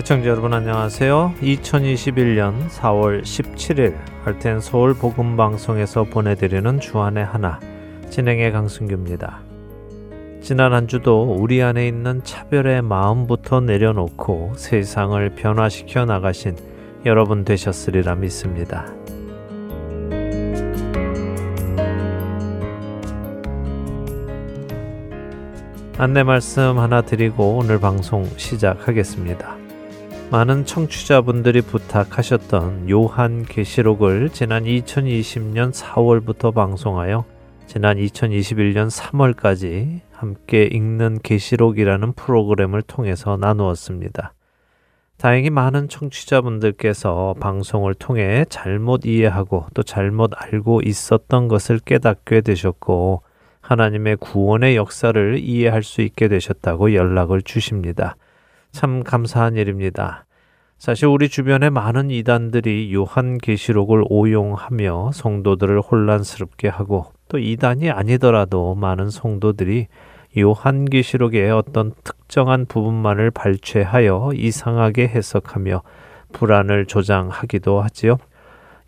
애청자 여러분 안녕하세요. 2021년 4월 17일 할텐 서울 복음 방송에서 보내드리는 주안의 하나 진행의 강승규입니다. 지난 한 주도 우리 안에 있는 차별의 마음부터 내려놓고 세상을 변화시켜 나가신 여러분 되셨으리라 믿습니다. 안내 말씀 하나 드리고 오늘 방송 시작하겠습니다. 많은 청취자분들이 부탁하셨던 요한 계시록을 지난 2020년 4월부터 방송하여 지난 2021년 3월까지 함께 읽는 계시록이라는 프로그램을 통해서 나누었습니다. 다행히 많은 청취자분들께서 방송을 통해 잘못 이해하고 또 잘못 알고 있었던 것을 깨닫게 되셨고 하나님의 구원의 역사를 이해할 수 있게 되셨다고 연락을 주십니다. 참 감사한 일입니다. 사실 우리 주변에 많은 이단들이 요한 계시록을 오용하며 성도들을 혼란스럽게 하고 또 이단이 아니더라도 많은 성도들이 요한 계시록의 어떤 특정한 부분만을 발췌하여 이상하게 해석하며 불안을 조장하기도 하지요.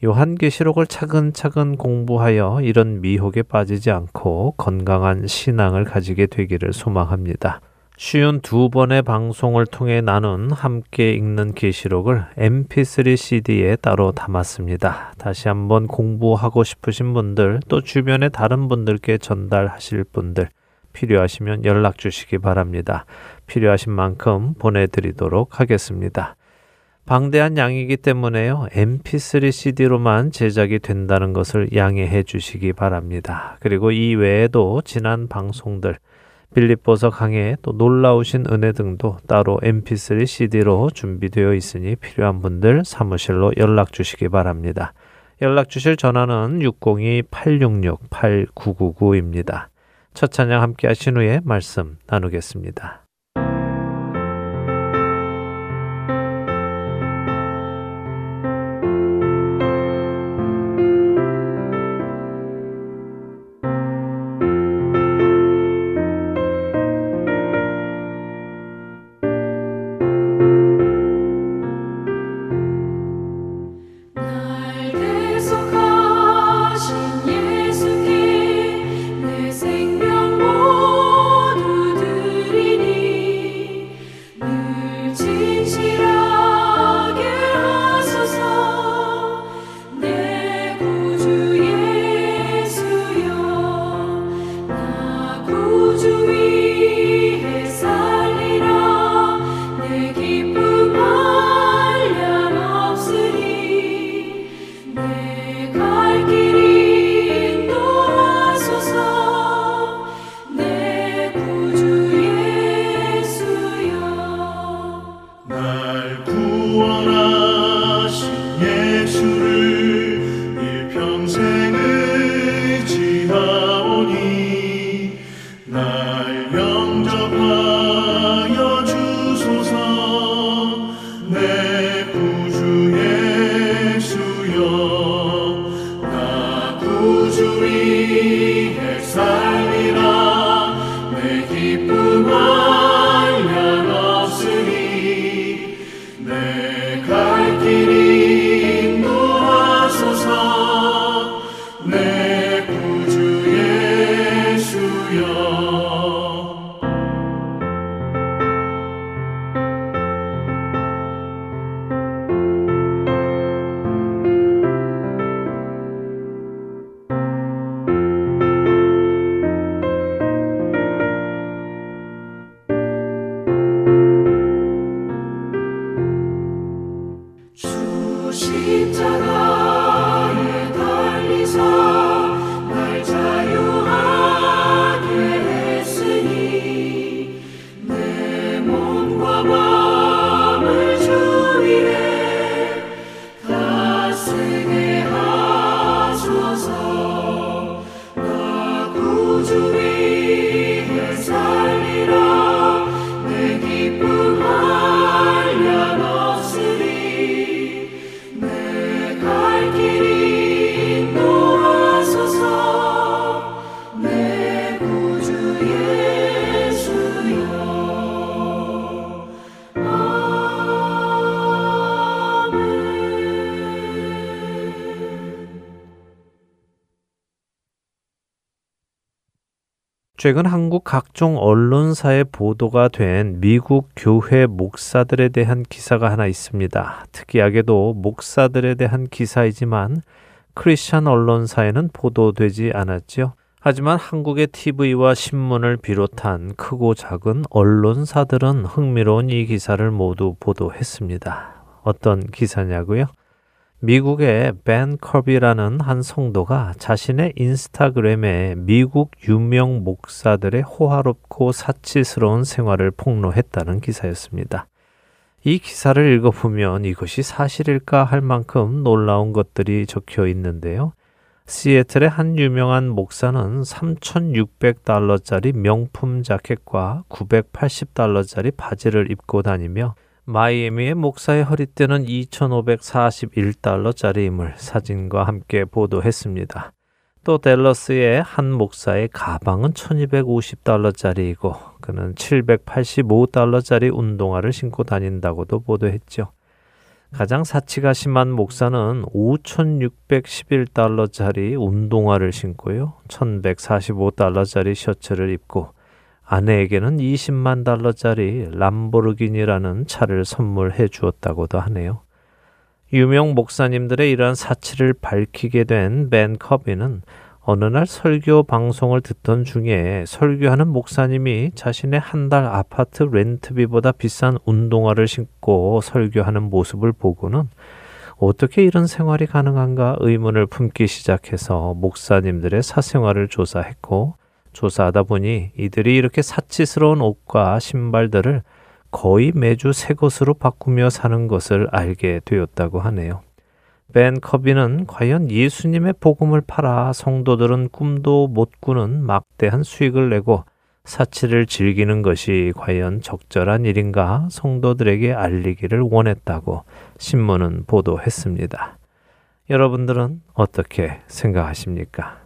요한계시록을 차근차근 공부하여 이런 미혹에 빠지지 않고 건강한 신앙을 가지게 되기를 소망합니다. 쉬운 두 번의 방송을 통해 나눈 함께 읽는 계시록을 mp3 cd에 따로 담았습니다. 다시 한번 공부하고 싶으신 분들 또 주변의 다른 분들께 전달하실 분들 필요하시면 연락 주시기 바랍니다. 필요하신 만큼 보내드리도록 하겠습니다. 방대한 양이기 때문에요. mp3 cd로만 제작이 된다는 것을 양해해 주시기 바랍니다. 그리고 이 외에도 지난 방송들 빌립보서 강해 또 놀라우신 은혜 등도 따로 mp3 cd로 준비되어 있으니 필요한 분들 사무실로 연락 주시기 바랍니다. 연락 주실 전화는 602-866-8999입니다. 첫 찬양 함께 하신 후에 말씀 나누겠습니다. 최근 한국 각종 언론사에 보도가 된 미국 교회 목사들에 대한 기사가 하나 있습니다. 특이하게도 목사들에 대한 기사이지만 크리스천 언론사에는 보도되지 않았지요. 하지만 한국의 TV와 신문을 비롯한 크고 작은 언론사들은 흥미로운 이 기사를 모두 보도했습니다. 어떤 기사냐고요? 미국의 벤 커비라는 한 성도가 자신의 인스타그램에 미국 유명 목사들의 호화롭고 사치스러운 생활을 폭로했다는 기사였습니다. 이 기사를 읽어보면 이것이 사실일까 할 만큼 놀라운 것들이 적혀 있는데요. 시애틀의 한 유명한 목사는 3,600달러짜리 명품 자켓과 980달러짜리 바지를 입고 다니며 마이애미의 목사의 허리띠는 2,541달러짜리임을 사진과 함께 보도했습니다. 또 델러스의 한 목사의 가방은 1250달러짜리이고 그는 785달러짜리 운동화를 신고 다닌다고도 보도했죠. 가장 사치가 심한 목사는 5,611달러짜리 운동화를 신고요. 1,145달러짜리 셔츠를 입고 아내에게는 20만 달러짜리 람보르기니라는 차를 선물해 주었다고도 하네요. 유명 목사님들의 이러한 사치를 밝히게 된 벤 커비는 어느 날 설교 방송을 듣던 중에 설교하는 목사님이 자신의 한 달 아파트 렌트비보다 비싼 운동화를 신고 설교하는 모습을 보고는 어떻게 이런 생활이 가능한가 의문을 품기 시작해서 목사님들의 사생활을 조사했고 조사하다 보니 이들이 이렇게 사치스러운 옷과 신발들을 거의 매주 새 것으로 바꾸며 사는 것을 알게 되었다고 하네요. 벤 커비는 과연 예수님의 복음을 팔아 성도들은 꿈도 못 꾸는 막대한 수익을 내고 사치를 즐기는 것이 과연 적절한 일인가 성도들에게 알리기를 원했다고 신문은 보도했습니다. 여러분들은 어떻게 생각하십니까?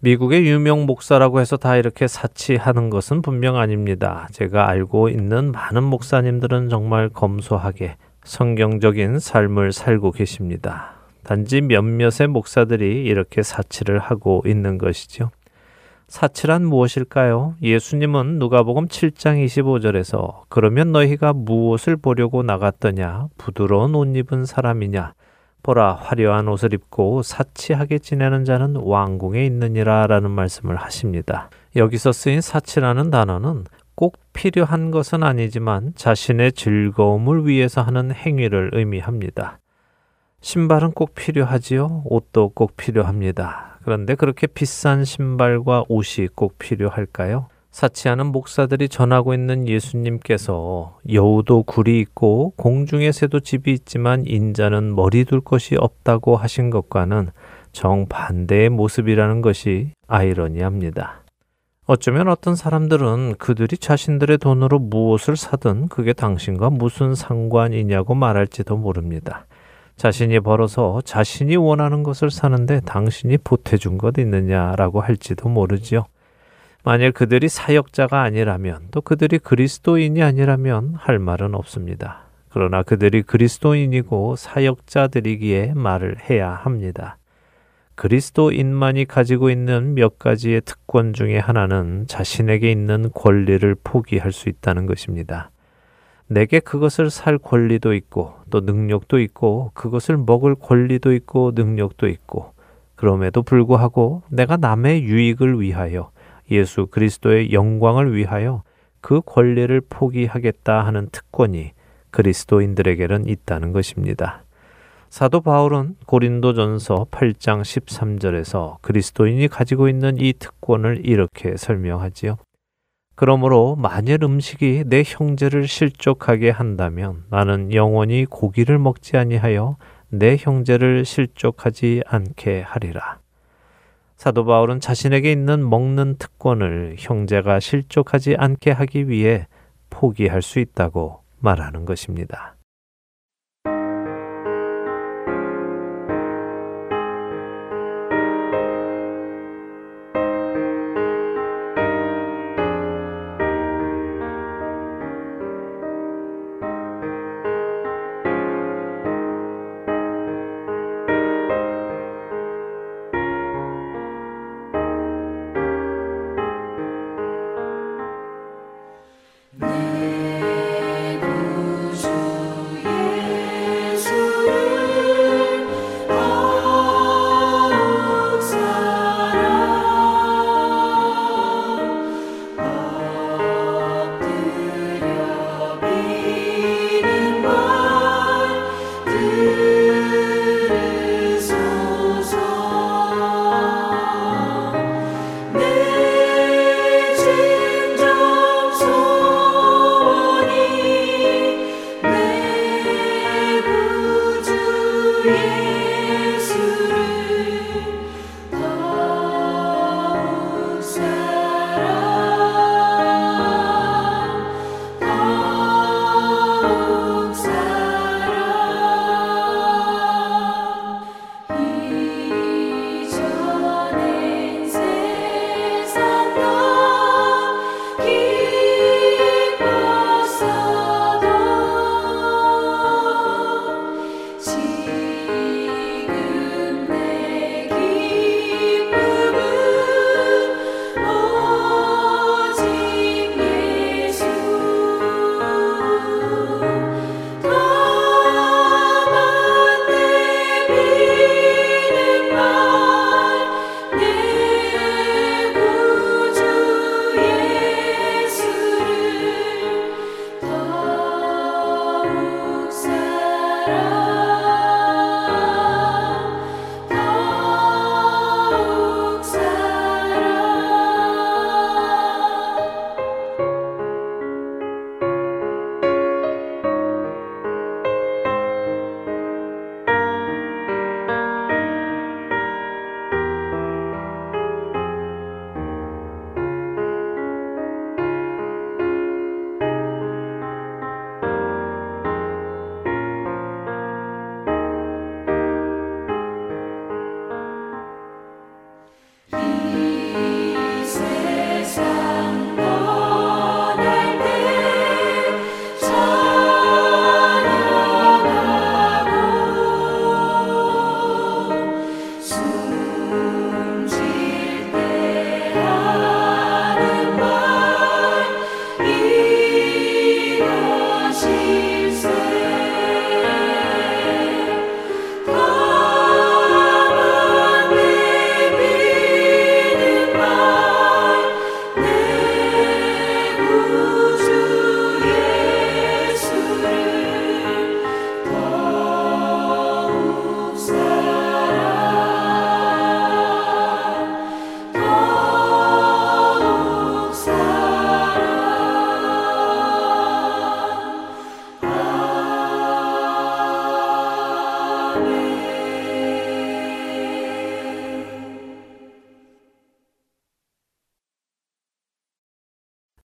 미국의 유명 목사라고 해서 다 이렇게 사치하는 것은 분명 아닙니다. 제가 알고 있는 많은 목사님들은 정말 검소하게 성경적인 삶을 살고 계십니다. 단지 몇몇의 목사들이 이렇게 사치를 하고 있는 것이죠. 사치란 무엇일까요? 예수님은 누가복음 7장 25절에서 그러면 너희가 무엇을 보려고 나갔더냐 부드러운 옷 입은 사람이냐 보라 화려한 옷을 입고 사치하게 지내는 자는 왕궁에 있느니라 라는 말씀을 하십니다. 여기서 쓰인 사치라는 단어는 꼭 필요한 것은 아니지만 자신의 즐거움을 위해서 하는 행위를 의미합니다. 신발은 꼭 필요하지요. 옷도 꼭 필요합니다. 그런데 그렇게 비싼 신발과 옷이 꼭 필요할까요? 사치하는 목사들이 전하고 있는 예수님께서 여우도 굴이 있고 공중의 새도 집이 있지만 인자는 머리 둘 것이 없다고 하신 것과는 정반대의 모습이라는 것이 아이러니합니다. 어쩌면 어떤 사람들은 그들이 자신들의 돈으로 무엇을 사든 그게 당신과 무슨 상관이냐고 말할지도 모릅니다. 자신이 벌어서 자신이 원하는 것을 사는데 당신이 보태준 것 있느냐라고 할지도 모르지요. 만일 그들이 사역자가 아니라면 또 그들이 그리스도인이 아니라면 할 말은 없습니다. 그러나 그들이 그리스도인이고 사역자들이기에 말을 해야 합니다. 그리스도인만이 가지고 있는 몇 가지의 특권 중에 하나는 자신에게 있는 권리를 포기할 수 있다는 것입니다. 내게 그것을 살 권리도 있고 또 능력도 있고 그것을 먹을 권리도 있고 능력도 있고 그럼에도 불구하고 내가 남의 유익을 위하여 예수 그리스도의 영광을 위하여 그 권리를 포기하겠다 하는 특권이 그리스도인들에게는 있다는 것입니다. 사도 바울은 고린도전서 8장 13절에서 그리스도인이 가지고 있는 이 특권을 이렇게 설명하지요. 그러므로 만일 음식이 내 형제를 실족하게 한다면 나는 영원히 고기를 먹지 아니하여 내 형제를 실족하지 않게 하리라. 사도 바울은 자신에게 있는 먹는 특권을 형제가 실족하지 않게 하기 위해 포기할 수 있다고 말하는 것입니다.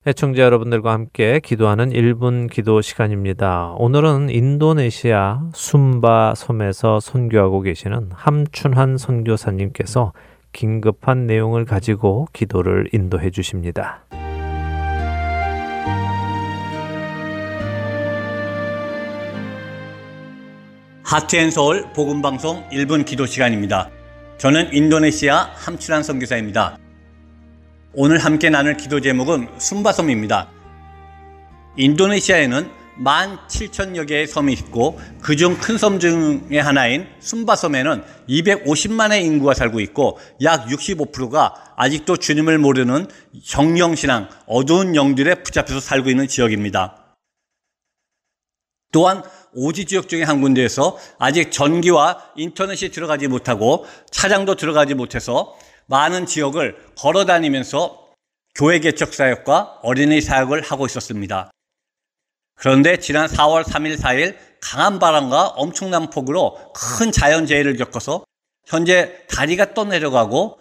애청자 여러분들과 함께 기도하는 1분 기도 시간입니다. 오늘은 인도네시아 숨바 섬에서 선교하고 계시는 함춘한 선교사님께서 긴급한 내용을 가지고 기도를 인도해 주십니다. 하트앤 서울 복음 방송 1분 기도 시간입니다. 저는 인도네시아 함춘한 선교사입니다. 오늘 함께 나눌 기도 제목은 숨바섬입니다. 인도네시아에는 17,000여 개의 섬이 있고 그중 큰 섬 중의 하나인 숨바섬에는 250만의 인구가 살고 있고 약 65%가 아직도 주님을 모르는 정령신앙, 어두운 영들에 붙잡혀서 살고 있는 지역입니다. 또한 오지 지역 중에 한 군데에서 아직 전기와 인터넷이 들어가지 못하고 차량도 들어가지 못해서 많은 지역을 걸어 다니면서 교회 개척 사역과 어린이 사역을 하고 있었습니다. 그런데 지난 4월 3일 4일 강한 바람과 엄청난 폭우로 큰 자연재해를 겪어서 현재 다리가 떠내려가고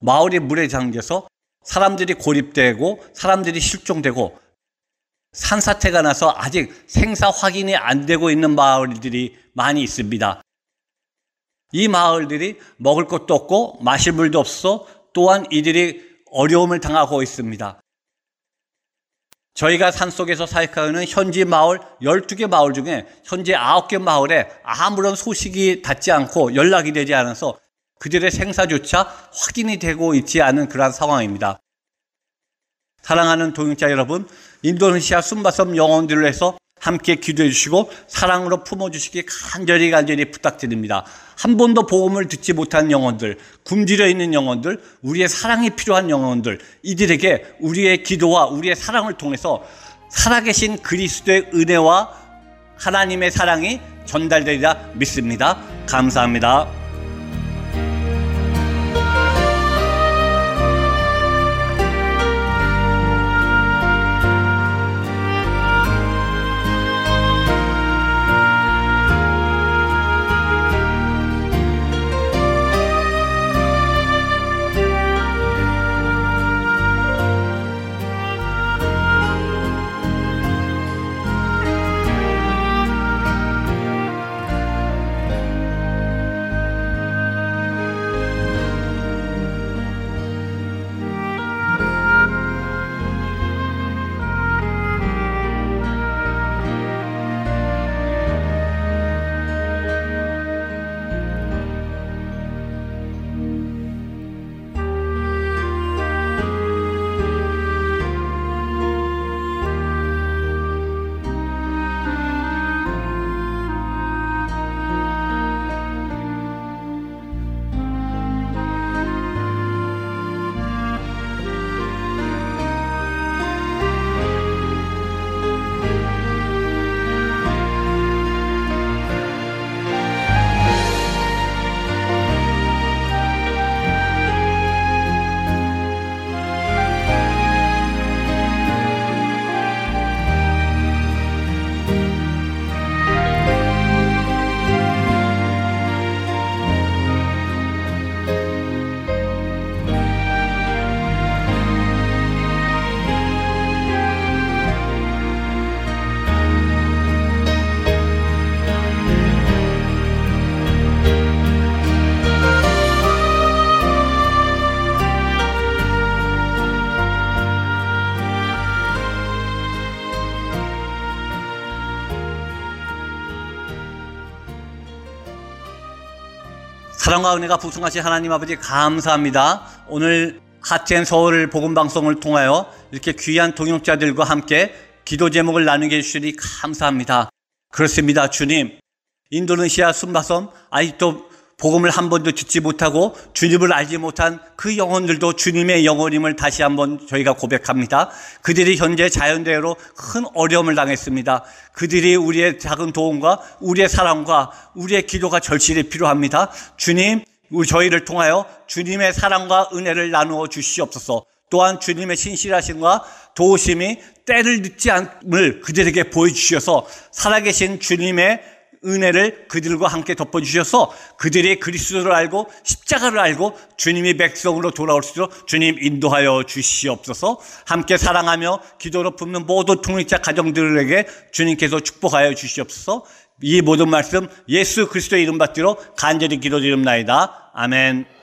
마을이 물에 잠겨서 사람들이 고립되고 사람들이 실종되고 산사태가 나서 아직 생사 확인이 안 되고 있는 마을들이 많이 있습니다. 이 마을들이 먹을 것도 없고 마실 물도 없어 또한 이들이 어려움을 당하고 있습니다. 저희가 산속에서 사역하는 현지 마을 12개 마을 중에 현재 9개 마을에 아무런 소식이 닿지 않고 연락이 되지 않아서 그들의 생사조차 확인이 되고 있지 않은 그러한 상황입니다. 사랑하는 동역자 여러분, 인도네시아 숨바섬 영혼들을 해서 함께 기도해 주시고 사랑으로 품어 주시기 간절히 간절히 부탁드립니다. 한 번도 복음을 듣지 못한 영혼들, 굶주려 있는 영혼들, 우리의 사랑이 필요한 영혼들, 이들에게 우리의 기도와 우리의 사랑을 통해서 살아계신 그리스도의 은혜와 하나님의 사랑이 전달되리라 믿습니다. 감사합니다. 사랑과 은혜가 부승하신 하나님 아버지 감사합니다. 오늘 하트앤 서울 복음 방송을 통하여 이렇게 귀한 동역자들과 함께 기도 제목을 나누게 해주시니 감사합니다. 그렇습니다, 주님. 인도네시아 순바섬 아직도 복음을 한 번도 듣지 못하고 주님을 알지 못한 그 영혼들도 주님의 영혼임을 다시 한번 저희가 고백합니다. 그들이 현재 자연대로 큰 어려움을 당했습니다. 그들이 우리의 작은 도움과 우리의 사랑과 우리의 기도가 절실히 필요합니다. 주님, 우리 저희를 통하여 주님의 사랑과 은혜를 나누어 주시옵소서. 또한 주님의 신실하심과 도우심이 때를 늦지 않음을 그들에게 보여주셔서 살아계신 주님의 은혜를 그들과 함께 덮어주셔서 그들의 그리스도를 알고 십자가를 알고 주님이 백성으로 돌아올 수 있도록 주님 인도하여 주시옵소서 함께 사랑하며 기도로 품는 모든 통립자 가정들에게 주님께서 축복하여 주시옵소서 이 모든 말씀 예수 그리스도의 이름 받들어 간절히 기도드립나이다. 아멘.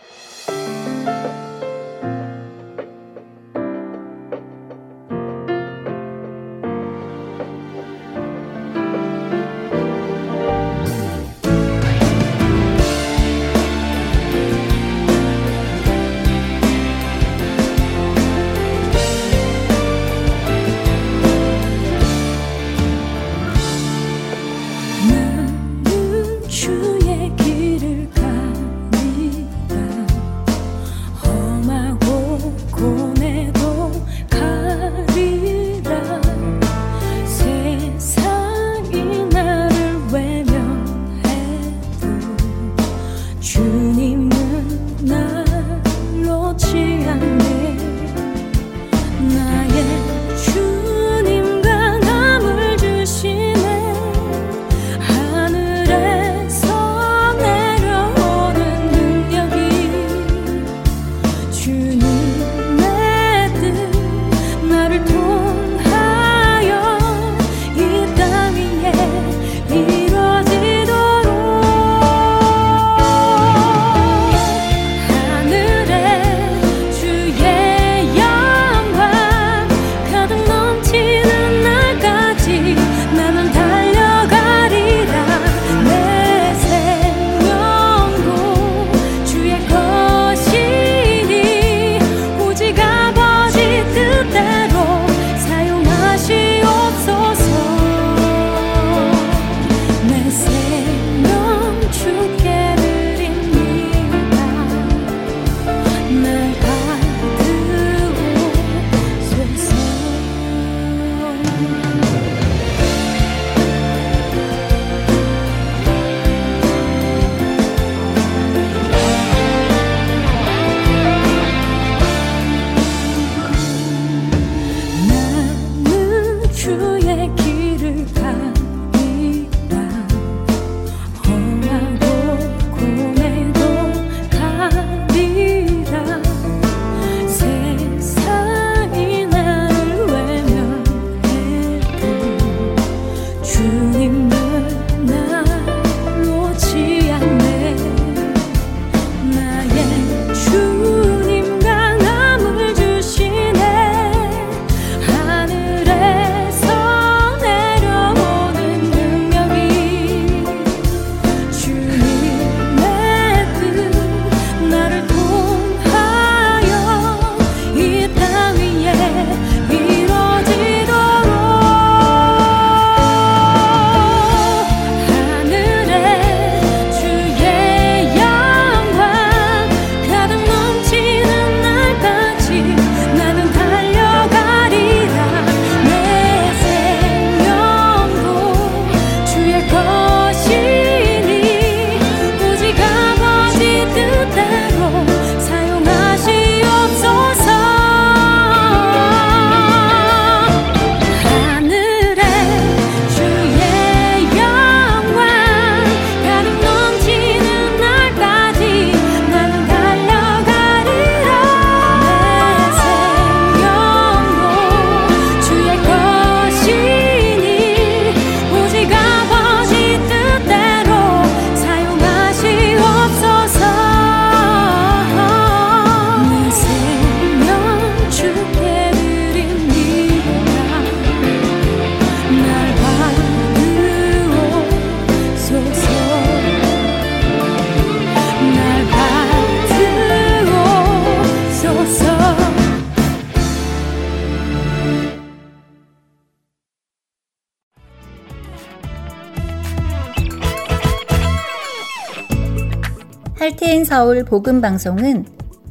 할테인 서울 복음 방송은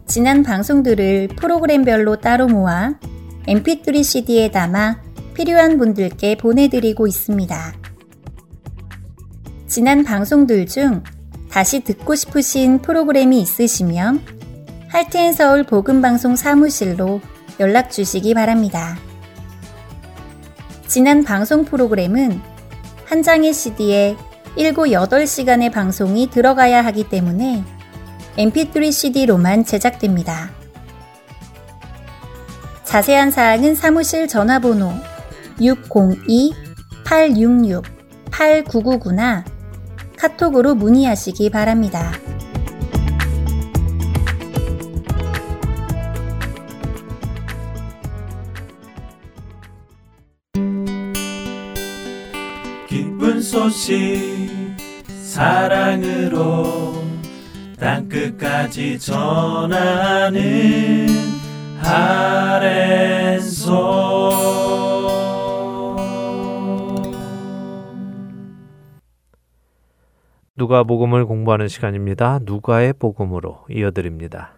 지난 방송들을 프로그램별로 따로 모아 mp3 CD에 담아 필요한 분들께 보내드리고 있습니다. 지난 방송들 중 다시 듣고 싶으신 프로그램이 있으시면 할테인 서울 복음 방송 사무실로 연락 주시기 바랍니다. 지난 방송 프로그램은 한 장의 CD에 일곱 8시간의 방송이 들어가야 하기 때문에 mp3 CD로만 제작됩니다. 자세한 사항은 사무실 전화번호 602-866-8999나 카톡으로 문의하시기 바랍니다. 기쁜 소식 사랑으로 땅끝까지 전하는 아랜소 누가 복음을 공부하는 시간입니다. 누가의 복음으로 이어드립니다.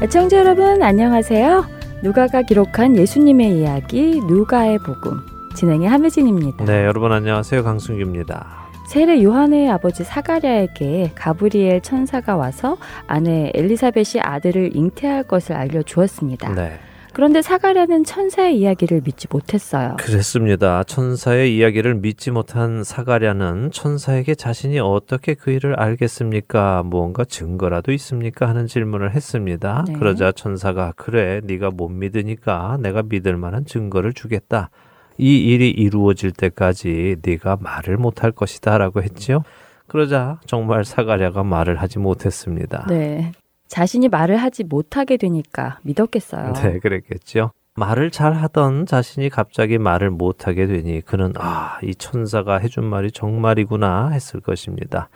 애청자 여러분 안녕하세요. 누가가 기록한 예수님의 이야기 누가의 복음 진행의 함혜진입니다. 네, 여러분 안녕하세요. 강승규입니다. 세례 요한의 아버지 사가랴에게 가브리엘 천사가 와서 아내 엘리사벳이 아들을 잉태할 것을 알려 주었습니다. 네. 그런데 사가랴는 천사의 이야기를 믿지 못했어요. 그랬습니다. 천사의 이야기를 믿지 못한 사가랴는 천사에게 자신이 어떻게 그 일을 알겠습니까? 무언가 증거라도 있습니까? 하는 질문을 했습니다. 네. 그러자 천사가 그래 네가 못 믿으니까 내가 믿을 만한 증거를 주겠다. 이 일이 이루어질 때까지 네가 말을 못할 것이다라고 했지요. 그러자 정말 사가랴가 말을 하지 못했습니다. 네. 자신이 말을 하지 못하게 되니까 믿었겠어요. 네, 그랬겠죠. 말을 잘 하던 자신이 갑자기 말을 못하게 되니 그는 아, 이 천사가 해준 말이 정말이구나 했을 것입니다.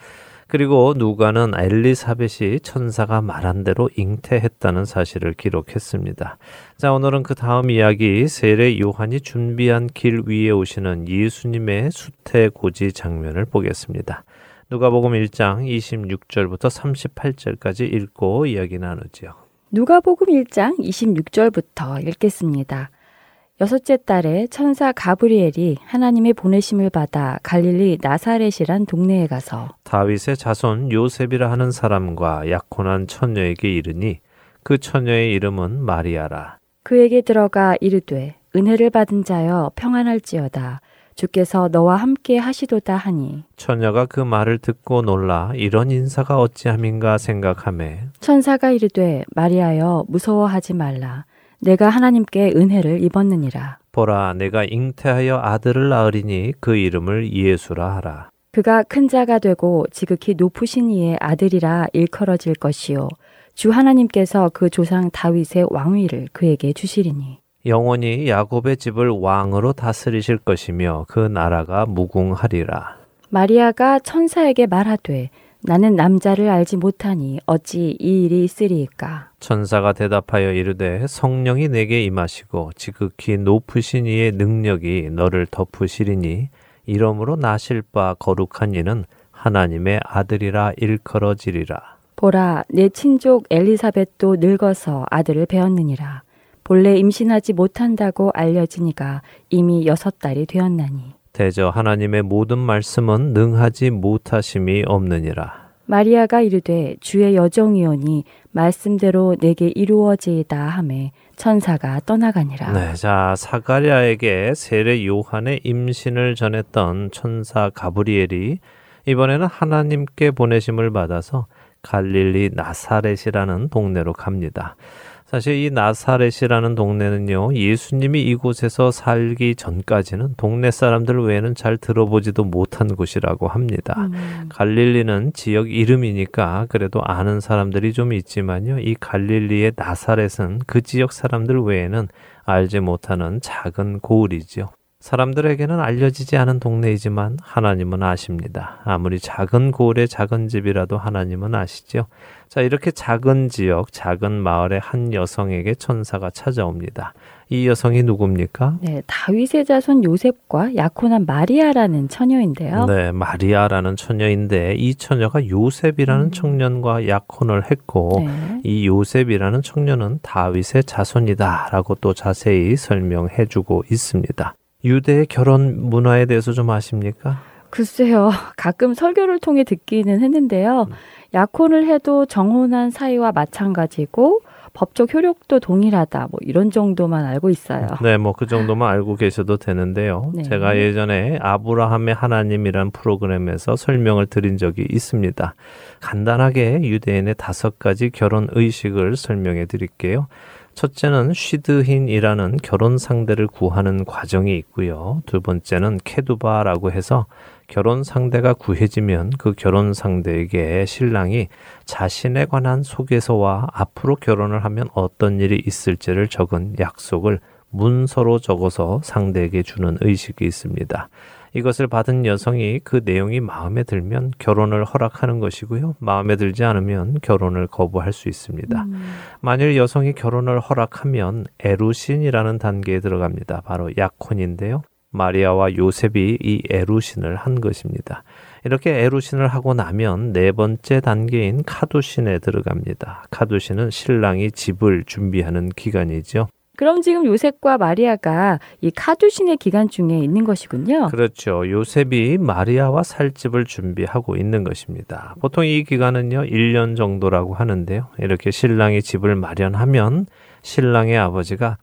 그리고 누가는 엘리사벳이 천사가 말한 대로 잉태했다는 사실을 기록했습니다. 자, 오늘은 그 다음 이야기 세례 요한이 준비한 길 위에 오시는 예수님의 수태고지 장면을 보겠습니다. 누가복음 1장 26절부터 38절까지 읽고 이야기 나누지요. 누가복음 1장 26절부터 읽겠습니다. 여섯째 달에 천사 가브리엘이 하나님의 보내심을 받아 갈릴리 나사렛이란 동네에 가서 다윗의 자손 요셉이라 하는 사람과 약혼한 처녀에게 이르니 그 처녀의 이름은 마리아라. 그에게 들어가 이르되 은혜를 받은 자여 평안할지어다 주께서 너와 함께 하시도다 하니 처녀가 그 말을 듣고 놀라 이런 인사가 어찌함인가 생각하매 천사가 이르되 마리아여 무서워하지 말라. 내가 하나님께 은혜를 입었느니라. 보라 내가 잉태하여 아들을 낳으리니 그 이름을 예수라 하라. 그가 큰 자가 되고 지극히 높으신 이의 아들이라 일컬어질 것이요. 주 하나님께서 그 조상 다윗의 왕위를 그에게 주시리니 영원히 야곱의 집을 왕으로 다스리실 것이며 그 나라가 무궁하리라. 마리아가 천사에게 말하되 나는 남자를 알지 못하니 어찌 이 일이 있으리이까 천사가 대답하여 이르되 성령이 내게 임하시고 지극히 높으신 이의 능력이 너를 덮으시리니 이러므로 나실 바 거룩한 이는 하나님의 아들이라 일컬어지리라. 보라 내 친족 엘리사벳도 늙어서 아들을 배었느니라 본래 임신하지 못한다고 알려지니가 이미 여섯 달이 되었나니 대저 하나님의 모든 말씀은 능하지 못하심이 없느니라. 마리아가 이르되 주의 여정이오니 말씀대로 내게 이루어지이다 하매 천사가 떠나가니라 네, 자 사가랴에게 세례 요한의 임신을 전했던 천사 가브리엘이 이번에는 하나님께 보내심을 받아서 갈릴리 나사렛이라는 동네로 갑니다. 사실 이 나사렛이라는 동네는요, 예수님이 이곳에서 살기 전까지는 동네 사람들 외에는 잘 들어보지도 못한 곳이라고 합니다. 음. 갈릴리는 지역 이름이니까 그래도 아는 사람들이 좀 있지만요, 이 갈릴리의 나사렛은 그 지역 사람들 외에는 알지 못하는 작은 고을이죠. 사람들에게는 알려지지 않은 동네이지만 하나님은 아십니다. 아무리 작은 고을의 작은 집이라도 하나님은 아시죠. 자, 이렇게 작은 지역, 작은 마을의 한 여성에게 천사가 찾아옵니다. 이 여성이 누굽니까? 네, 다윗의 자손 요셉과 약혼한 마리아라는 처녀인데요. 네, 마리아라는 처녀인데 이 처녀가 요셉이라는 청년과 약혼을 했고 네. 이 요셉이라는 청년은 다윗의 자손이다라고 또 자세히 설명해 주고 있습니다. 유대의 결혼 문화에 대해서 좀 아십니까? 글쎄요. 가끔 설교를 통해 듣기는 했는데요. 약혼을 해도 정혼한 사이와 마찬가지고 법적 효력도 동일하다. 뭐 이런 정도만 알고 있어요. 네, 뭐 그 정도만 알고 계셔도 되는데요. 네. 제가 예전에 아브라함의 하나님이란 프로그램에서 설명을 드린 적이 있습니다. 간단하게 유대인의 다섯 가지 결혼 의식을 설명해 드릴게요. 첫째는 쉬드힌이라는 결혼 상대를 구하는 과정이 있고요. 두 번째는 케두바라고 해서 결혼 상대가 구해지면 그 결혼 상대에게 신랑이 자신에 관한 소개서와 앞으로 결혼을 하면 어떤 일이 있을지를 적은 약속을 문서로 적어서 상대에게 주는 의식이 있습니다. 이것을 받은 여성이 그 내용이 마음에 들면 결혼을 허락하는 것이고요. 마음에 들지 않으면 결혼을 거부할 수 있습니다. 만일 여성이 결혼을 허락하면 에루신이라는 단계에 들어갑니다. 바로 약혼인데요. 마리아와 요셉이 이 에루신을 한 것입니다. 이렇게 에루신을 하고 나면 네 번째 단계인 카두신에 들어갑니다. 카두신은 신랑이 집을 준비하는 기간이죠. 그럼 지금 요셉과 마리아가 이 카두신의 기간 중에 있는 것이군요. 그렇죠. 요셉이 마리아와 살 집을 준비하고 있는 것입니다. 보통 이 기간은요, 1년 정도라고 하는데요. 이렇게 신랑이 집을 마련하면 신랑의 아버지가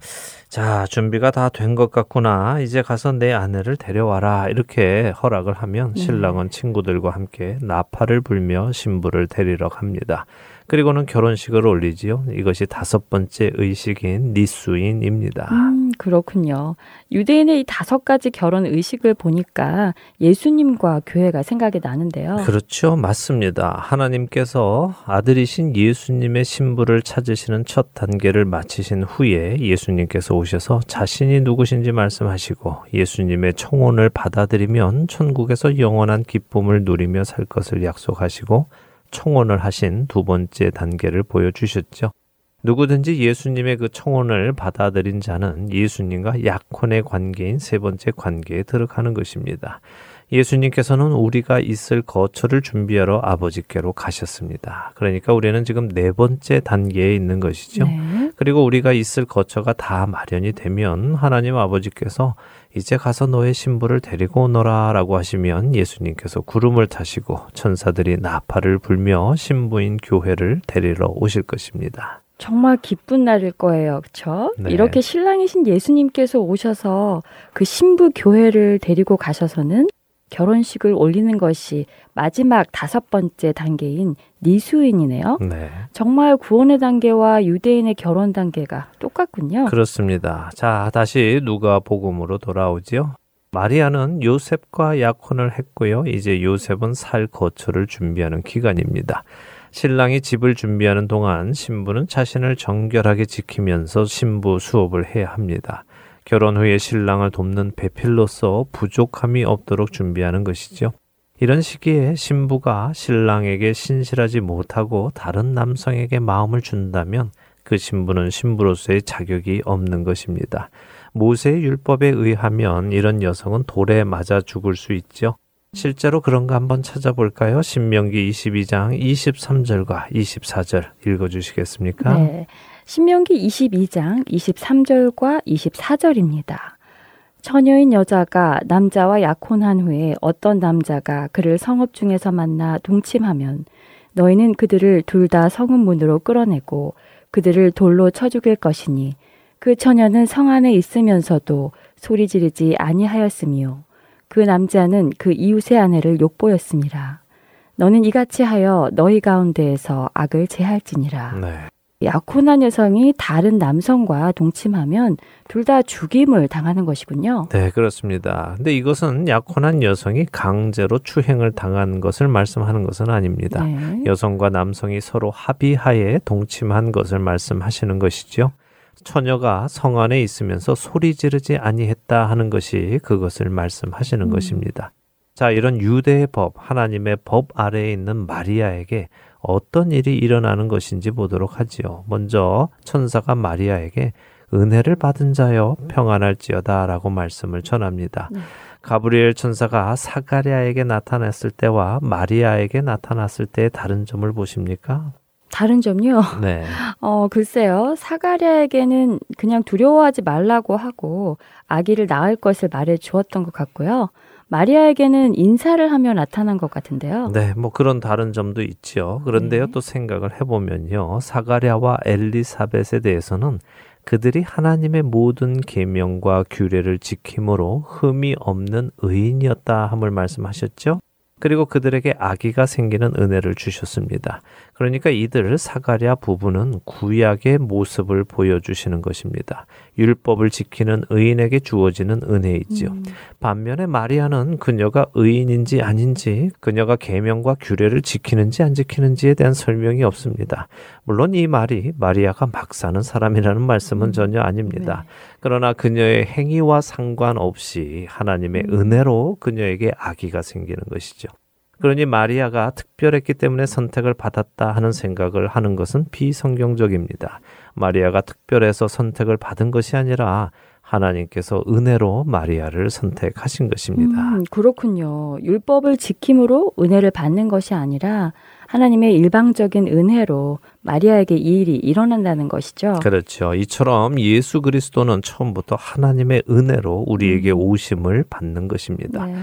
자, 준비가 다 된 것 같구나. 이제 가서 내 아내를 데려와라. 이렇게 허락을 하면 네. 신랑은 친구들과 함께 나팔을 불며 신부를 데리러 갑니다. 그리고는 결혼식을 올리지요. 이것이 다섯 번째 의식인 니수인입니다. 음, 그렇군요. 유대인의 이 다섯 가지 결혼 의식을 보니까 예수님과 교회가 생각이 나는데요. 그렇죠. 맞습니다. 하나님께서 아들이신 예수님의 신부를 찾으시는 첫 단계를 마치신 후에 예수님께서 오셔서 자신이 누구신지 말씀하시고 예수님의 청혼을 받아들이면 천국에서 영원한 기쁨을 누리며 살 것을 약속하시고 청혼을 하신 두 번째 단계를 보여주셨죠. 누구든지 예수님의 그 청혼을 받아들인 자는 예수님과 약혼의 관계인 세 번째 관계에 들어가는 것입니다. 예수님께서는 우리가 있을 거처를 준비하러 아버지께로 가셨습니다. 그러니까 우리는 지금 네 번째 단계에 있는 것이죠. 네. 그리고 우리가 있을 거처가 다 마련이 되면 하나님 아버지께서 이제 가서 너의 신부를 데리고 오너라 라고 하시면 예수님께서 구름을 타시고 천사들이 나팔을 불며 신부인 교회를 데리러 오실 것입니다. 정말 기쁜 날일 거예요. 그렇죠? 네. 이렇게 신랑이신 예수님께서 오셔서 그 신부 교회를 데리고 가셔서는 결혼식을 올리는 것이 마지막 다섯 번째 단계인 니수인이네요. 네. 정말 구원의 단계와 유대인의 결혼 단계가 똑같군요. 그렇습니다. 자, 다시 누가 복음으로 돌아오지요. 마리아는 요셉과 약혼을 했고요. 이제 요셉은 살 거처를 준비하는 기간입니다. 신랑이 집을 준비하는 동안 신부는 자신을 정결하게 지키면서 신부 수업을 해야 합니다. 결혼 후에 신랑을 돕는 배필로서 부족함이 없도록 준비하는 것이죠. 이런 시기에 신부가 신랑에게 신실하지 못하고 다른 남성에게 마음을 준다면 그 신부는 신부로서의 자격이 없는 것입니다. 모세의 율법에 의하면 이런 여성은 돌에 맞아 죽을 수 있죠. 실제로 그런가 한번 찾아볼까요? 신명기 22장 23절과 24절 읽어주시겠습니까? 네. 신명기 22장 23절과 24절입니다. 처녀인 여자가 남자와 약혼한 후에 어떤 남자가 그를 성읍 중에서 만나 동침하면 너희는 그들을 둘 다 성읍 문으로 끌어내고 그들을 돌로 쳐 죽일 것이니 그 처녀는 성 안에 있으면서도 소리 지르지 아니하였으며 그 남자는 그 이웃의 아내를 욕보였습니다. 너는 이같이 하여 너희 가운데에서 악을 제할지니라. 네. 약혼한 여성이 다른 남성과 동침하면 둘 다 죽임을 당하는 것이군요. 네, 그렇습니다. 근데 이것은 약혼한 여성이 강제로 추행을 당한 것을 말씀하는 것은 아닙니다. 네. 여성과 남성이 서로 합의하에 동침한 것을 말씀하시는 것이죠. 처녀가 성 안에 있으면서 소리 지르지 아니했다 하는 것이 그것을 말씀하시는 음. 것입니다. 자, 이런 유대의 법, 하나님의 법 아래에 있는 마리아에게 어떤 일이 일어나는 것인지 보도록 하지요. 먼저 천사가 마리아에게 은혜를 받은 자여 평안할지어다라고 말씀을 전합니다. 네. 가브리엘 천사가 사가랴에게 나타났을 때와 마리아에게 나타났을 때의 다른 점을 보십니까? 다른 점요. 네. 어, 글쎄요. 사가랴에게는 그냥 두려워하지 말라고 하고 아기를 낳을 것을 말해 주었던 것 같고요. 마리아에게는 인사를 하며 나타난 것 같은데요. 네, 뭐 그런 다른 점도 있죠. 그런데요, 네. 또 생각을 해보면요, 사가랴와 엘리사벳에 대해서는 그들이 하나님의 모든 계명과 규례를 지킴으로 흠이 없는 의인이었다 함을 말씀하셨죠. 그리고 그들에게 아기가 생기는 은혜를 주셨습니다. 그러니까 이들 사가랴 부부는 구약의 모습을 보여주시는 것입니다. 율법을 지키는 의인에게 주어지는 은혜이지요. 음, 반면에 마리아는 그녀가 의인인지 아닌지, 그녀가 계명과 규례를 지키는지 안 지키는지에 대한 설명이 없습니다. 물론 이 말이 마리아가 막 사는 사람이라는 말씀은 음. 전혀 아닙니다. 네. 그러나 그녀의 행위와 상관없이 하나님의 음. 은혜로 그녀에게 아기가 생기는 것이죠. 그러니 마리아가 특별했기 때문에 선택을 받았다 하는 생각을 하는 것은 비성경적입니다. 마리아가 특별해서 선택을 받은 것이 아니라 하나님께서 은혜로 마리아를 선택하신 것입니다. 음, 그렇군요. 율법을 지킴으로 은혜를 받는 것이 아니라 하나님의 일방적인 은혜로 마리아에게 이 일이 일어난다는 것이죠. 그렇죠. 이처럼 예수 그리스도는 처음부터 하나님의 은혜로 우리에게 음. 오심을 받는 것입니다. 네.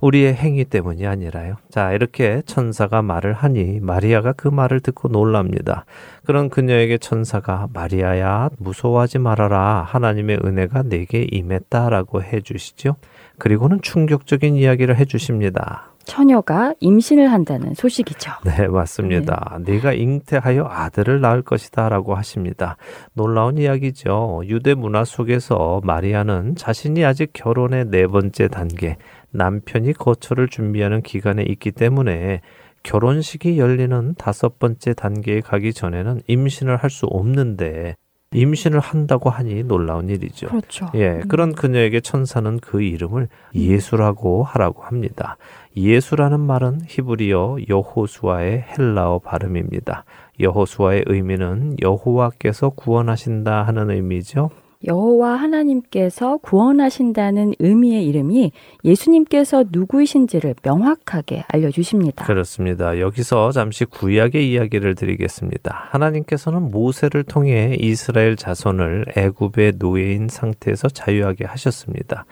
우리의 행위 때문이 아니라요. 자, 이렇게 천사가 말을 하니 마리아가 그 말을 듣고 놀랍니다. 그런 그녀에게 천사가 마리아야 무서워하지 말아라. 하나님의 은혜가 내게 임했다라고 해 주시죠. 그리고는 충격적인 이야기를 해 주십니다. 처녀가 임신을 한다는 소식이죠. 네, 맞습니다. 네가 잉태하여 아들을 낳을 것이다라고 하십니다. 놀라운 이야기죠. 유대 문화 속에서 마리아는 자신이 아직 결혼의 네 번째 단계, 남편이 거처를 준비하는 기간에 있기 때문에 결혼식이 열리는 다섯 번째 단계에 가기 전에는 임신을 할 수 없는데 임신을 한다고 하니 놀라운 일이죠. 그렇죠. 예, 그런 그녀에게 천사는 그 이름을 예수라고 하라고 합니다. 예수라는 말은 히브리어 여호수아의 헬라어 발음입니다. 여호수아의 의미는 여호와께서 구원하신다 하는 의미죠. 여호와 하나님께서 구원하신다는 의미의 이름이 예수님께서 누구이신지를 명확하게 알려주십니다. 그렇습니다. 여기서 잠시 구약의 이야기를 드리겠습니다. 하나님께서는 모세를 통해 이스라엘 자손을 애굽의 노예인 상태에서 자유하게 하셨습니다.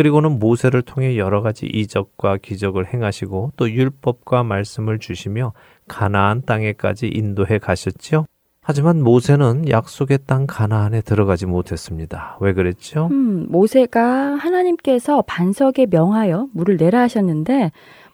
그리고는 모세를 통해 여러 가지 이적과 기적을 행하시고 또 율법과 말씀을 주시며 가나안 땅에까지 인도해 가셨지요. 하지만 모세는 약속의 땅 가나안에 들어가지 못했습니다. 왜 그랬죠? 음, 모세가 하나님께서 반석에 명하여 물을 내라 하셨는데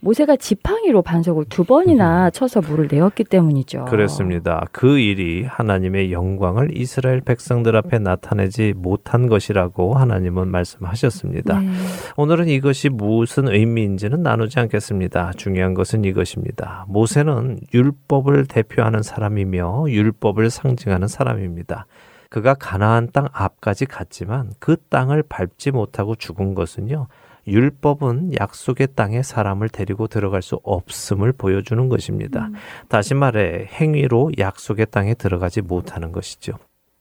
모세가 지팡이로 반석을 두 번이나 쳐서 물을 내었기 때문이죠. 그렇습니다. 그 일이 하나님의 영광을 이스라엘 백성들 앞에 나타내지 못한 것이라고 하나님은 말씀하셨습니다. 네. 오늘은 이것이 무슨 의미인지는 나누지 않겠습니다. 중요한 것은 이것입니다. 모세는 율법을 대표하는 사람이며 율법을 상징하는 사람입니다. 그가 가나안 땅 앞까지 갔지만 그 땅을 밟지 못하고 죽은 것은요. 율법은 약속의 땅에 사람을 데리고 들어갈 수 없음을 보여주는 것입니다. 다시 말해 행위로 약속의 땅에 들어가지 못하는 것이죠.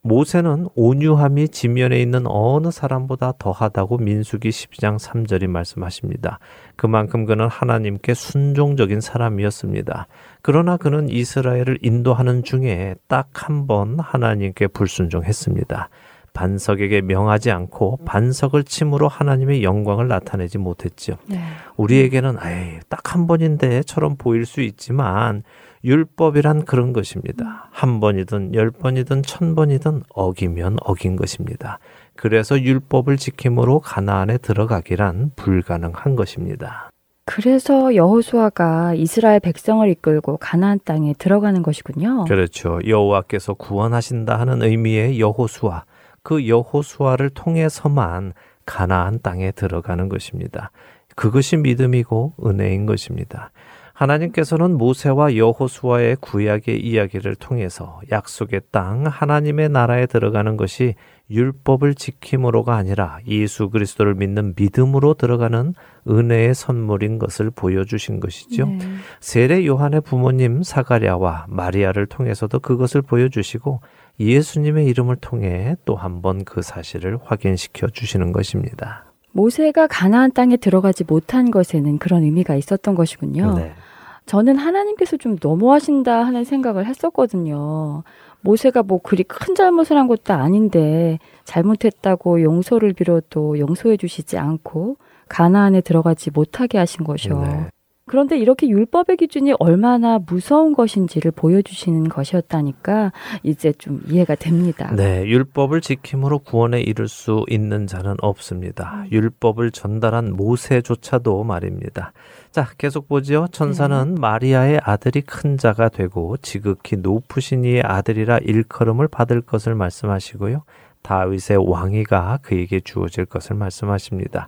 모세는 온유함이 지면에 있는 어느 사람보다 더하다고 민수기 12장 3절이 말씀하십니다. 그만큼 그는 하나님께 순종적인 사람이었습니다. 그러나 그는 이스라엘을 인도하는 중에 딱 한 번 하나님께 불순종했습니다. 반석에게 명하지 않고 반석을 침으로 하나님의 영광을 나타내지 못했죠. 네. 우리에게는 에이, 딱 한 번인데처럼 보일 수 있지만 율법이란 그런 것입니다. 한 번이든 열 번이든 천 번이든 어기면 어긴 것입니다. 그래서 율법을 지킴으로 가나안에 들어가기란 불가능한 것입니다. 그래서 여호수아가 이스라엘 백성을 이끌고 가나안 땅에 들어가는 것이군요. 그렇죠. 여호와께서 구원하신다 하는 의미의 여호수아. 그 여호수아를 통해서만 가나안 땅에 들어가는 것입니다. 그것이 믿음이고 은혜인 것입니다. 하나님께서는 모세와 여호수아의 구약의 이야기를 통해서 약속의 땅 하나님의 나라에 들어가는 것이 율법을 지킴으로가 아니라 예수 그리스도를 믿는 믿음으로 들어가는 은혜의 선물인 것을 보여주신 것이죠. 네. 세례 요한의 부모님 사가랴와 마리아를 통해서도 그것을 보여주시고 예수님의 이름을 통해 또 한 번 그 사실을 확인시켜 주시는 것입니다. 모세가 가나안 땅에 들어가지 못한 것에는 그런 의미가 있었던 것이군요. 네. 저는 하나님께서 좀 너무하신다 하는 생각을 했었거든요. 모세가 뭐 그리 큰 잘못을 한 것도 아닌데 잘못했다고 용서를 빌어도 용서해 주시지 않고 가나안에 들어가지 못하게 하신 것이요. 네. 그런데 이렇게 율법의 기준이 얼마나 무서운 것인지를 보여주시는 것이었다니까 이제 좀 이해가 됩니다. 네, 율법을 지킴으로 구원에 이를 수 있는 자는 없습니다. 율법을 전달한 모세조차도 말입니다. 자, 계속 보지요. 천사는 마리아의 아들이 큰 자가 되고 지극히 높으신 이의 아들이라 일컬음을 받을 것을 말씀하시고요. 다윗의 왕위가 그에게 주어질 것을 말씀하십니다.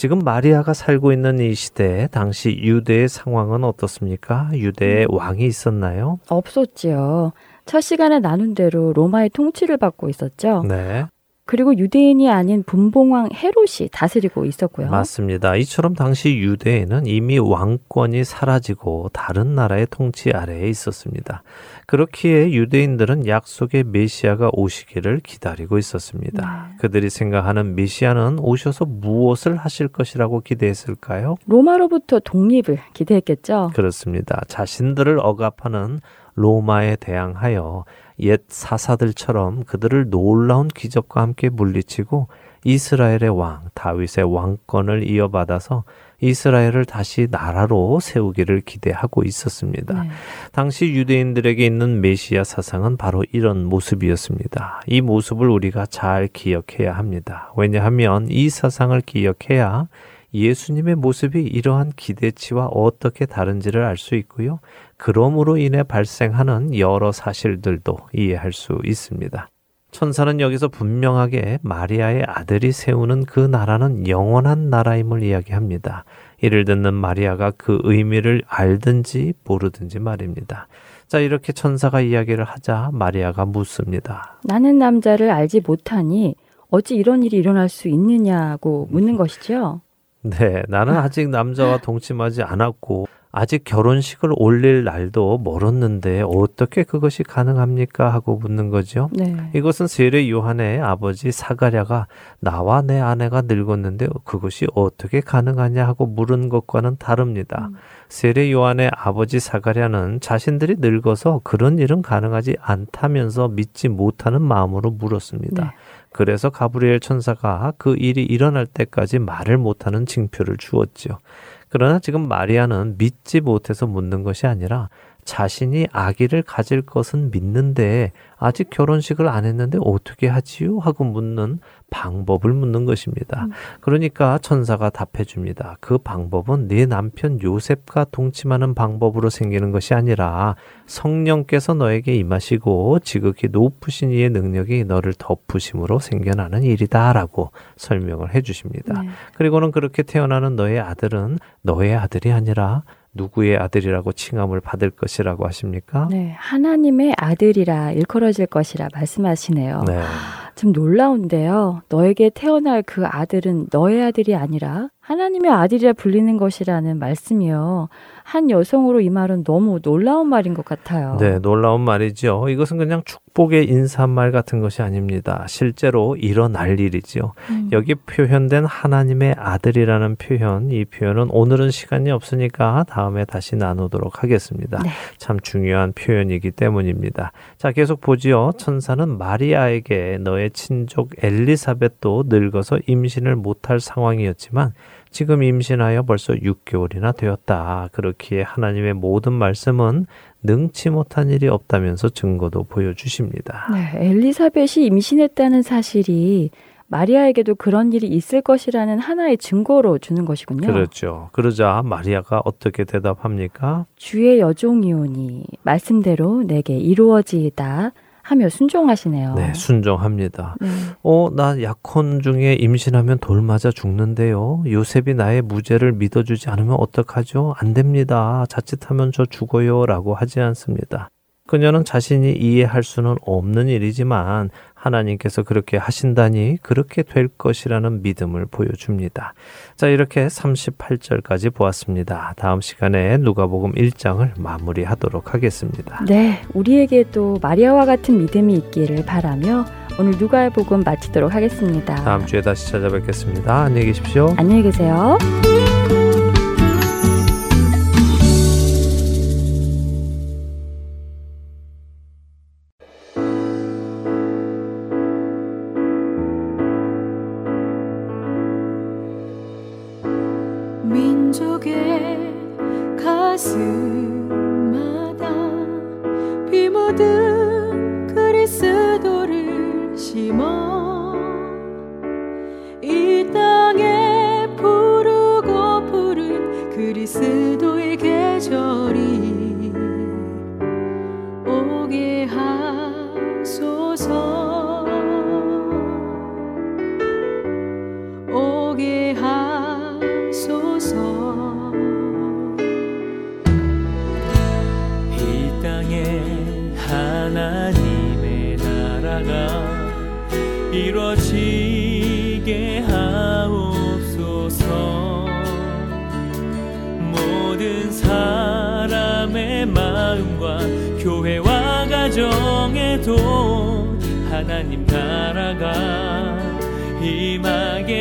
지금 마리아가 살고 있는 이 시대에 당시 유대의 상황은 어떻습니까? 유대에 왕이 있었나요? 없었지요. 첫 시간에 나눈 대로 로마의 통치를 받고 있었죠. 네. 그리고 유대인이 아닌 분봉왕 헤롯이 다스리고 있었고요. 맞습니다. 이처럼 당시 유대에는 이미 왕권이 사라지고 다른 나라의 통치 아래에 있었습니다. 그렇기에 유대인들은 약속의 메시아가 오시기를 기다리고 있었습니다. 네. 그들이 생각하는 메시아는 오셔서 무엇을 하실 것이라고 기대했을까요? 로마로부터 독립을 기대했겠죠. 그렇습니다. 자신들을 억압하는 로마에 대항하여 옛 사사들처럼 그들을 놀라운 기적과 함께 물리치고 이스라엘의 왕 다윗의 왕권을 이어받아서 이스라엘을 다시 나라로 세우기를 기대하고 있었습니다. 네. 당시 유대인들에게 있는 메시아 사상은 바로 이런 모습이었습니다. 이 모습을 우리가 잘 기억해야 합니다. 왜냐하면 이 사상을 기억해야 예수님의 모습이 이러한 기대치와 어떻게 다른지를 알 수 있고요. 그러므로 인해 발생하는 여러 사실들도 이해할 수 있습니다. 천사는 여기서 분명하게 마리아의 아들이 세우는 그 나라는 영원한 나라임을 이야기합니다. 이를 듣는 마리아가 그 의미를 알든지 모르든지 말입니다. 자, 이렇게 천사가 이야기를 하자 마리아가 묻습니다. 나는 남자를 알지 못하니 어찌 이런 일이 일어날 수 있느냐고 묻는 것이죠. 네, 나는 아직 남자와 동침하지 않았고 아직 결혼식을 올릴 날도 멀었는데 어떻게 그것이 가능합니까? 하고 묻는 거죠. 네. 이것은 세례 요한의 아버지 사가랴가 나와 내 아내가 늙었는데 그것이 어떻게 가능하냐 하고 물은 것과는 다릅니다. 세례 요한의 아버지 사가랴는 자신들이 늙어서 그런 일은 가능하지 않다면서 믿지 못하는 마음으로 물었습니다. 네. 그래서 가브리엘 천사가 그 일이 일어날 때까지 말을 못하는 징표를 주었죠. 그러나 지금 마리아는 믿지 못해서 묻는 것이 아니라 자신이 아기를 가질 것은 믿는데 아직 결혼식을 안 했는데 어떻게 하지요? 하고 묻는 방법을 묻는 것입니다. 그러니까 천사가 답해 줍니다. 그 방법은 네 남편 요셉과 동침하는 방법으로 생기는 것이 아니라 성령께서 너에게 임하시고 지극히 높으신 이의 능력이 너를 덮으심으로 생겨나는 일이다라고 설명을 해 주십니다. 네. 그리고는 그렇게 태어나는 너의 아들은 너의 아들이 아니라 누구의 아들이라고 칭함을 받을 것이라고 하십니까? 네, 하나님의 아들이라 일컬어질 것이라 말씀하시네요. 네. 좀 놀라운데요. 너에게 태어날 그 아들은 너의 아들이 아니라 하나님의 아들이라 불리는 것이라는 말씀이요. 한 여성으로 이 말은 너무 놀라운 말인 것 같아요. 네, 놀라운 말이죠. 이것은 그냥 축복의 인사말 같은 것이 아닙니다. 실제로 일어날 일이죠. 음. 여기 표현된 하나님의 아들이라는 표현, 이 표현은 오늘은 시간이 없으니까 다음에 다시 나누도록 하겠습니다. 네. 참 중요한 표현이기 때문입니다. 자, 계속 보지요. 천사는 마리아에게 너의 친족 엘리사벳도 늙어서 임신을 못할 상황이었지만 지금 임신하여 벌써 6개월이나 되었다. 그렇기에 하나님의 모든 말씀은 능치 못한 일이 없다면서 증거도 보여주십니다. 네, 엘리사벳이 임신했다는 사실이 마리아에게도 그런 일이 있을 것이라는 하나의 증거로 주는 것이군요. 그렇죠. 그러자 마리아가 어떻게 대답합니까? 주의 여종이오니 말씀대로 내게 이루어지이다 하며 순종하시네요. 네, 순종합니다. 네. 어, 나 약혼 중에 임신하면 돌 맞아 죽는데요. 요셉이 나의 무죄를 믿어주지 않으면 어떡하죠? 안 됩니다. 자칫하면 저 죽어요. 라고 하지 않습니다. 그녀는 자신이 이해할 수는 없는 일이지만 하나님께서 그렇게 하신다니 그렇게 될 것이라는 믿음을 보여줍니다. 자, 이렇게 38절까지 보았습니다. 다음 시간에 누가복음 1장을 마무리하도록 하겠습니다. 네, 우리에게도 마리아와 같은 믿음이 있기를 바라며 오늘 누가복음 마치도록 하겠습니다. 다음 주에 다시 찾아뵙겠습니다. 안녕히 계십시오. 안녕히 계세요.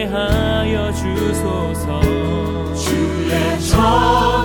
하여 주소서. 주의 전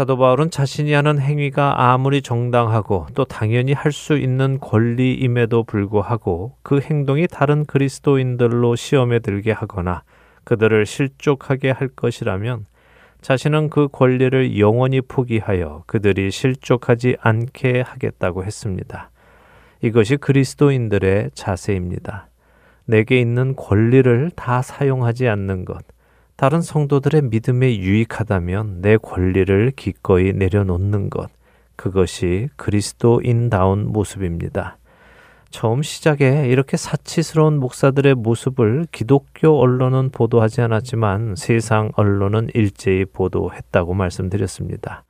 사도 바울은 자신이 하는 행위가 아무리 정당하고 또 당연히 할 수 있는 권리임에도 불구하고 그 행동이 다른 그리스도인들로 시험에 들게 하거나 그들을 실족하게 할 것이라면 자신은 그 권리를 영원히 포기하여 그들이 실족하지 않게 하겠다고 했습니다. 이것이 그리스도인들의 자세입니다. 내게 있는 권리를 다 사용하지 않는 것, 다른 성도들의 믿음에 유익하다면 내 권리를 기꺼이 내려놓는 것, 그것이 그리스도인다운 모습입니다. 처음 시작에 이렇게 사치스러운 목사들의 모습을 기독교 언론은 보도하지 않았지만 세상 언론은 일제히 보도했다고 말씀드렸습니다.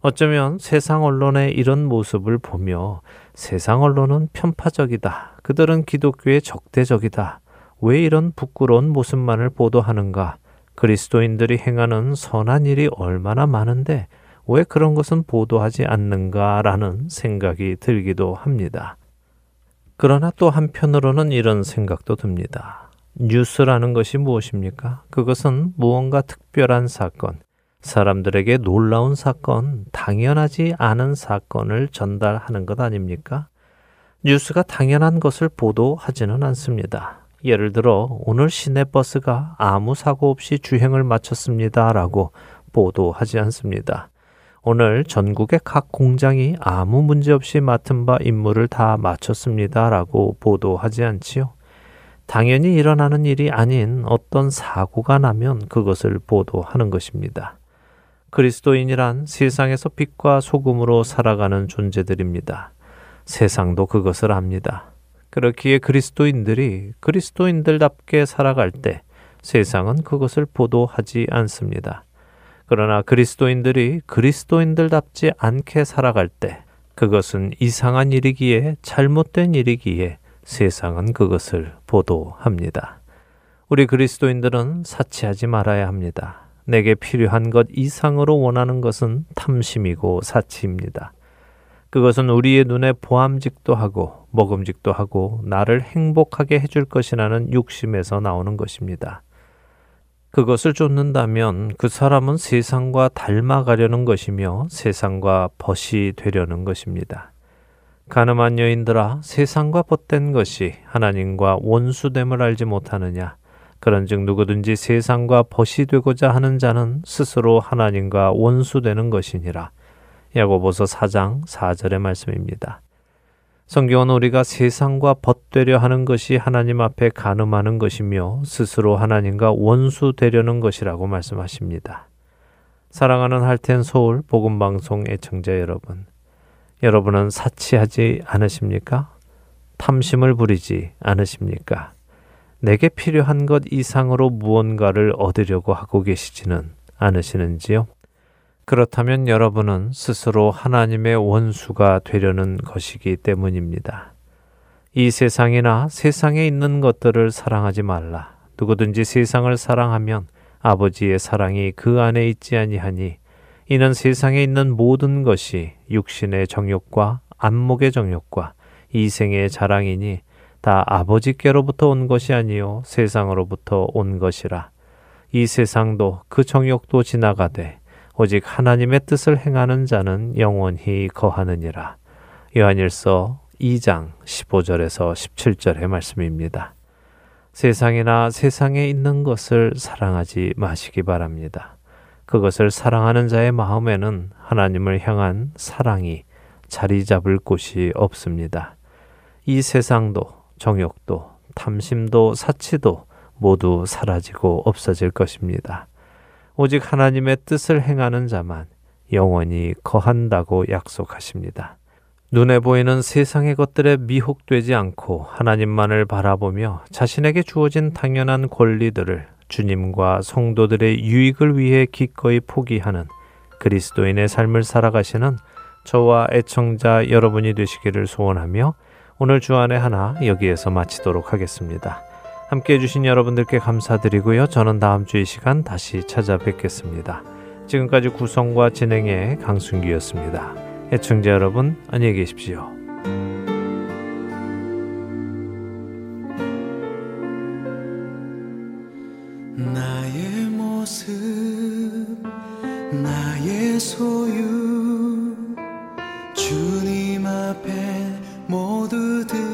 어쩌면 세상 언론의 이런 모습을 보며 세상 언론은 편파적이다. 그들은 기독교의 적대적이다. 왜 이런 부끄러운 모습만을 보도하는가? 그리스도인들이 행하는 선한 일이 얼마나 많은데 왜 그런 것은 보도하지 않는가라는 생각이 들기도 합니다. 그러나 또 한편으로는 이런 생각도 듭니다. 뉴스라는 것이 무엇입니까? 그것은 무언가 특별한 사건, 사람들에게 놀라운 사건, 당연하지 않은 사건을 전달하는 것 아닙니까? 뉴스가 당연한 것을 보도하지는 않습니다. 예를 들어 오늘 시내버스가 아무 사고 없이 주행을 마쳤습니다. 라고 보도하지 않습니다. 오늘 전국의 각 공장이 아무 문제 없이 맡은 바 임무를 다 마쳤습니다. 라고 보도하지 않지요. 당연히 일어나는 일이 아닌 어떤 사고가 나면 그것을 보도하는 것입니다. 그리스도인이란 세상에서 빛과 소금으로 살아가는 존재들입니다. 세상도 그것을 압니다. 그렇기에 그리스도인들이 그리스도인들답게 살아갈 때 세상은 그것을 보도하지 않습니다. 그러나 그리스도인들이 그리스도인들답지 않게 살아갈 때 그것은 이상한 일이기에 잘못된 일이기에 세상은 그것을 보도합니다. 우리 그리스도인들은 사치하지 말아야 합니다. 내게 필요한 것 이상으로 원하는 것은 탐심이고 사치입니다. 그것은 우리의 눈에 보암직도 하고 먹음직도 하고 나를 행복하게 해줄 것이라는 욕심에서 나오는 것입니다. 그것을 쫓는다면 그 사람은 세상과 닮아가려는 것이며 세상과 벗이 되려는 것입니다. 가늠한 여인들아 세상과 벗된 것이 하나님과 원수됨을 알지 못하느냐 그런즉 누구든지 세상과 벗이 되고자 하는 자는 스스로 하나님과 원수되는 것이니라 야고보서 4장 4절의 말씀입니다. 성경은 우리가 세상과 벗되려 하는 것이 하나님 앞에 가늠하는 것이며 스스로 하나님과 원수 되려는 것이라고 말씀하십니다. 사랑하는 할텐 서울 복음 방송 애청자 여러분. 여러분은 사치하지 않으십니까? 탐심을 부리지 않으십니까? 내게 필요한 것 이상으로 무언가를 얻으려고 하고 계시지는 않으시는지요? 그렇다면 여러분은 스스로 하나님의 원수가 되려는 것이기 때문입니다. 이 세상이나 세상에 있는 것들을 사랑하지 말라. 누구든지 세상을 사랑하면 아버지의 사랑이 그 안에 있지 아니하니 이는 세상에 있는 모든 것이 육신의 정욕과 안목의 정욕과 이생의 자랑이니 다 아버지께로부터 온 것이 아니요 세상으로부터 온 것이라. 이 세상도 그 정욕도 지나가되 오직 하나님의 뜻을 행하는 자는 영원히 거하느니라. 요한일서 2장 15절에서 17절의 말씀입니다. 세상이나 세상에 있는 것을 사랑하지 마시기 바랍니다. 그것을 사랑하는 자의 마음에는 하나님을 향한 사랑이 자리 잡을 곳이 없습니다. 이 세상도 정욕도 탐심도 사치도 모두 사라지고 없어질 것입니다. 오직 하나님의 뜻을 행하는 자만 영원히 거한다고 약속하십니다. 눈에 보이는 세상의 것들에 미혹되지 않고 하나님만을 바라보며 자신에게 주어진 당연한 권리들을 주님과 성도들의 유익을 위해 기꺼이 포기하는 그리스도인의 삶을 살아가시는 저와 애청자 여러분이 되시기를 소원하며 오늘 주안의 하나 여기에서 마치도록 하겠습니다. 함께 해주신 여러분들께 감사드리고요. 저는 다음 주 이 시간 다시 찾아뵙겠습니다. 지금까지 구성과 진행의 강순기였습니다. 애청자 여러분, 안녕히 계십시오. 나의 모습, 나의 손 주님 앞에 모두 드